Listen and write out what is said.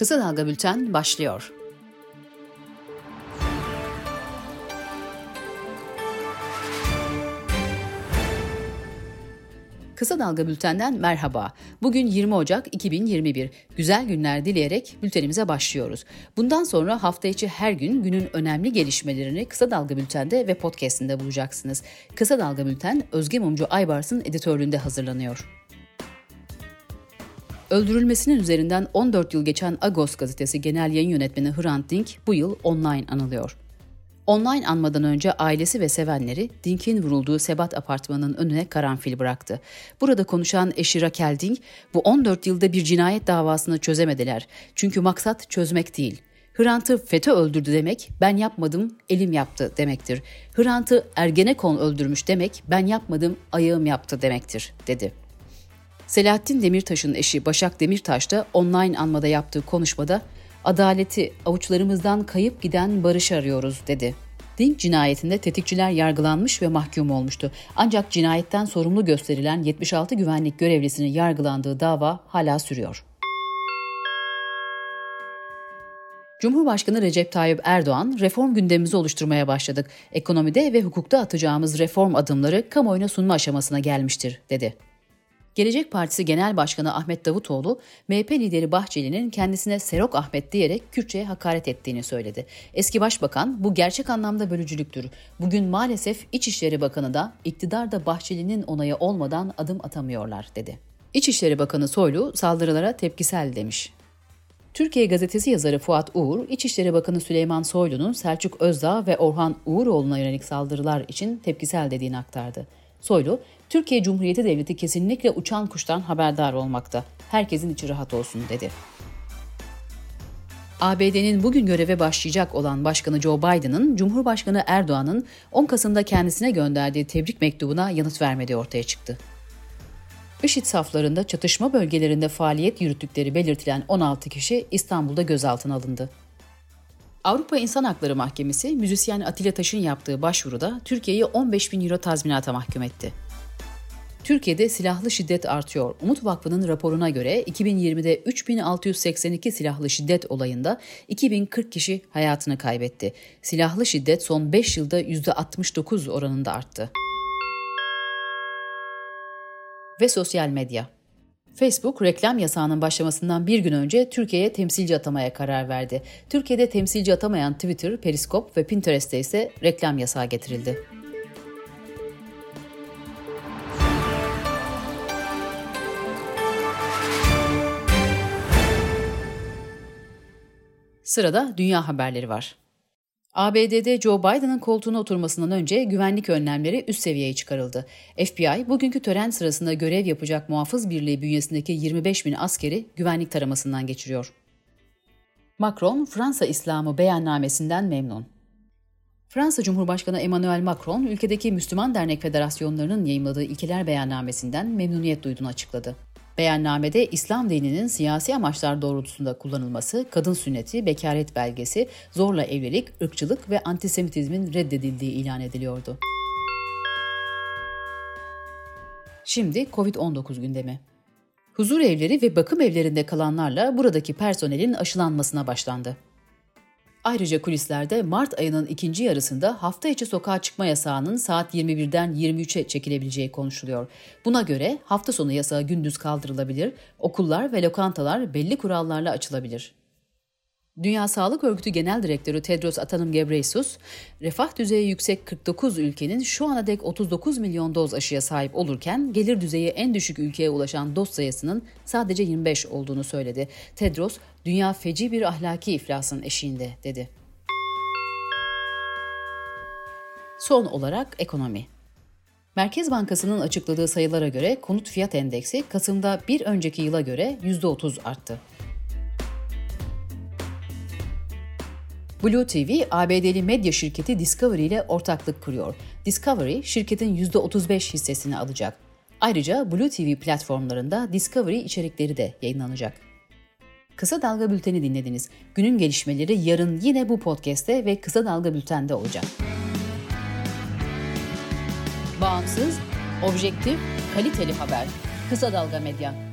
Kısa Dalga Bülten başlıyor. Kısa Dalga Bülten'den merhaba. Bugün 20 Ocak 2021. Güzel günler dileyerek bültenimize başlıyoruz. Bundan sonra hafta içi her gün günün önemli gelişmelerini Kısa Dalga Bülten'de ve podcast'inde bulacaksınız. Kısa Dalga Bülten Özge Mumcu Aybars'ın editörlüğünde hazırlanıyor. Öldürülmesinin üzerinden 14 yıl geçen Agos gazetesi genel yayın yönetmeni Hrant Dink bu yıl online anılıyor. Online anmadan önce ailesi ve sevenleri Dink'in vurulduğu Sebat apartmanının önüne karanfil bıraktı. Burada konuşan eşi Raquel Dink, bu 14 yılda bir cinayet davasını çözemediler. Çünkü maksat çözmek değil. Hrant'ı FETÖ öldürdü demek, ben yapmadım, elim yaptı demektir. Hrant'ı Ergenekon öldürmüş demek, ben yapmadım, ayağım yaptı demektir, dedi. Selahattin Demirtaş'ın eşi Başak Demirtaş da online anmada yaptığı konuşmada adaleti avuçlarımızdan kayıp giden barış arıyoruz dedi. Dink cinayetinde tetikçiler yargılanmış ve mahkum olmuştu. Ancak cinayetten sorumlu gösterilen 76 güvenlik görevlisinin yargılandığı dava hala sürüyor. Cumhurbaşkanı Recep Tayyip Erdoğan, reform gündemimizi oluşturmaya başladık. Ekonomide ve hukukta atacağımız reform adımları kamuoyuna sunma aşamasına gelmiştir, dedi. Gelecek Partisi Genel Başkanı Ahmet Davutoğlu, MHP lideri Bahçeli'nin kendisine Serok Ahmet diyerek Kürtçe'ye hakaret ettiğini söyledi. Eski Başbakan, bu gerçek anlamda bölücülüktür. Bugün maalesef İçişleri Bakanı da iktidarda Bahçeli'nin onayı olmadan adım atamıyorlar dedi. İçişleri Bakanı Soylu saldırılara tepkisel demiş. Türkiye Gazetesi yazarı Fuat Uğur, İçişleri Bakanı Süleyman Soylu'nun Selçuk Özdağ ve Orhan Uğuroğlu'na yönelik saldırılar için tepkisel dediğini aktardı. Soylu, Türkiye Cumhuriyeti Devleti kesinlikle uçan kuştan haberdar olmakta. Herkesin içi rahat olsun dedi. ABD'nin bugün göreve başlayacak olan Başkanı Joe Biden'ın Cumhurbaşkanı Erdoğan'ın 10 Kasım'da kendisine gönderdiği tebrik mektubuna yanıt vermediği ortaya çıktı. IŞİD saflarında çatışma bölgelerinde faaliyet yürüttükleri belirtilen 16 kişi İstanbul'da gözaltına alındı. Avrupa İnsan Hakları Mahkemesi müzisyen Atilla Taş'ın yaptığı başvuruda Türkiye'yi 15 bin euro tazminata mahkum etti. Türkiye'de silahlı şiddet artıyor. Umut Vakfı'nın raporuna göre 2020'de 3682 silahlı şiddet olayında 2040 kişi hayatını kaybetti. Silahlı şiddet son 5 yılda %69 oranında arttı. Ve sosyal medya. Facebook reklam yasağının başlamasından bir gün önce Türkiye'ye temsilci atamaya karar verdi. Türkiye'de temsilci atamayan Twitter, Periscope ve Pinterest'te ise reklam yasağı getirildi. Sırada dünya haberleri var. ABD'de Joe Biden'ın koltuğuna oturmasından önce güvenlik önlemleri üst seviyeye çıkarıldı. FBI bugünkü tören sırasında görev yapacak muhafız birliği bünyesindeki 25 bin askeri güvenlik taramasından geçiriyor. Macron, Fransa İslamı beyannamesinden memnun. Fransa Cumhurbaşkanı Emmanuel Macron, ülkedeki Müslüman Dernek Federasyonlarının yayımladığı ilkeler beyannamesinden memnuniyet duyduğunu açıkladı. Beyannamede İslam dininin siyasi amaçlar doğrultusunda kullanılması, kadın sünneti, bekaret belgesi, zorla evlilik, ırkçılık ve antisemitizmin reddedildiği ilan ediliyordu. Şimdi COVID-19 gündemi. Huzur evleri ve bakım evlerinde kalanlarla buradaki personelin aşılanmasına başlandı. Ayrıca kulislerde Mart ayının ikinci yarısında hafta içi sokağa çıkma yasağının saat 21'den 23'e çekilebileceği konuşuluyor. Buna göre hafta sonu yasağı gündüz kaldırılabilir, okullar ve lokantalar belli kurallarla açılabilir. Dünya Sağlık Örgütü Genel Direktörü Tedros Adhanom Ghebreyesus, refah düzeyi yüksek 49 ülkenin şu ana dek 39 milyon doz aşıya sahip olurken gelir düzeyi en düşük ülkeye ulaşan doz sayısının sadece 25 olduğunu söyledi. Tedros, dünya feci bir ahlaki iflasın eşiğinde dedi. Son olarak ekonomi. Merkez Bankası'nın açıkladığı sayılara göre konut fiyat endeksi Kasım'da bir önceki yıla göre %30 arttı. Blue TV, ABD'li medya şirketi Discovery ile ortaklık kuruyor. Discovery, şirketin %35 hissesini alacak. Ayrıca Blue TV platformlarında Discovery içerikleri de yayınlanacak. Kısa Dalga Bülten'i dinlediniz. Günün gelişmeleri yarın yine bu podcast'te ve Kısa Dalga Bülten'de olacak. Bağımsız, objektif, kaliteli haber. Kısa Dalga Medya.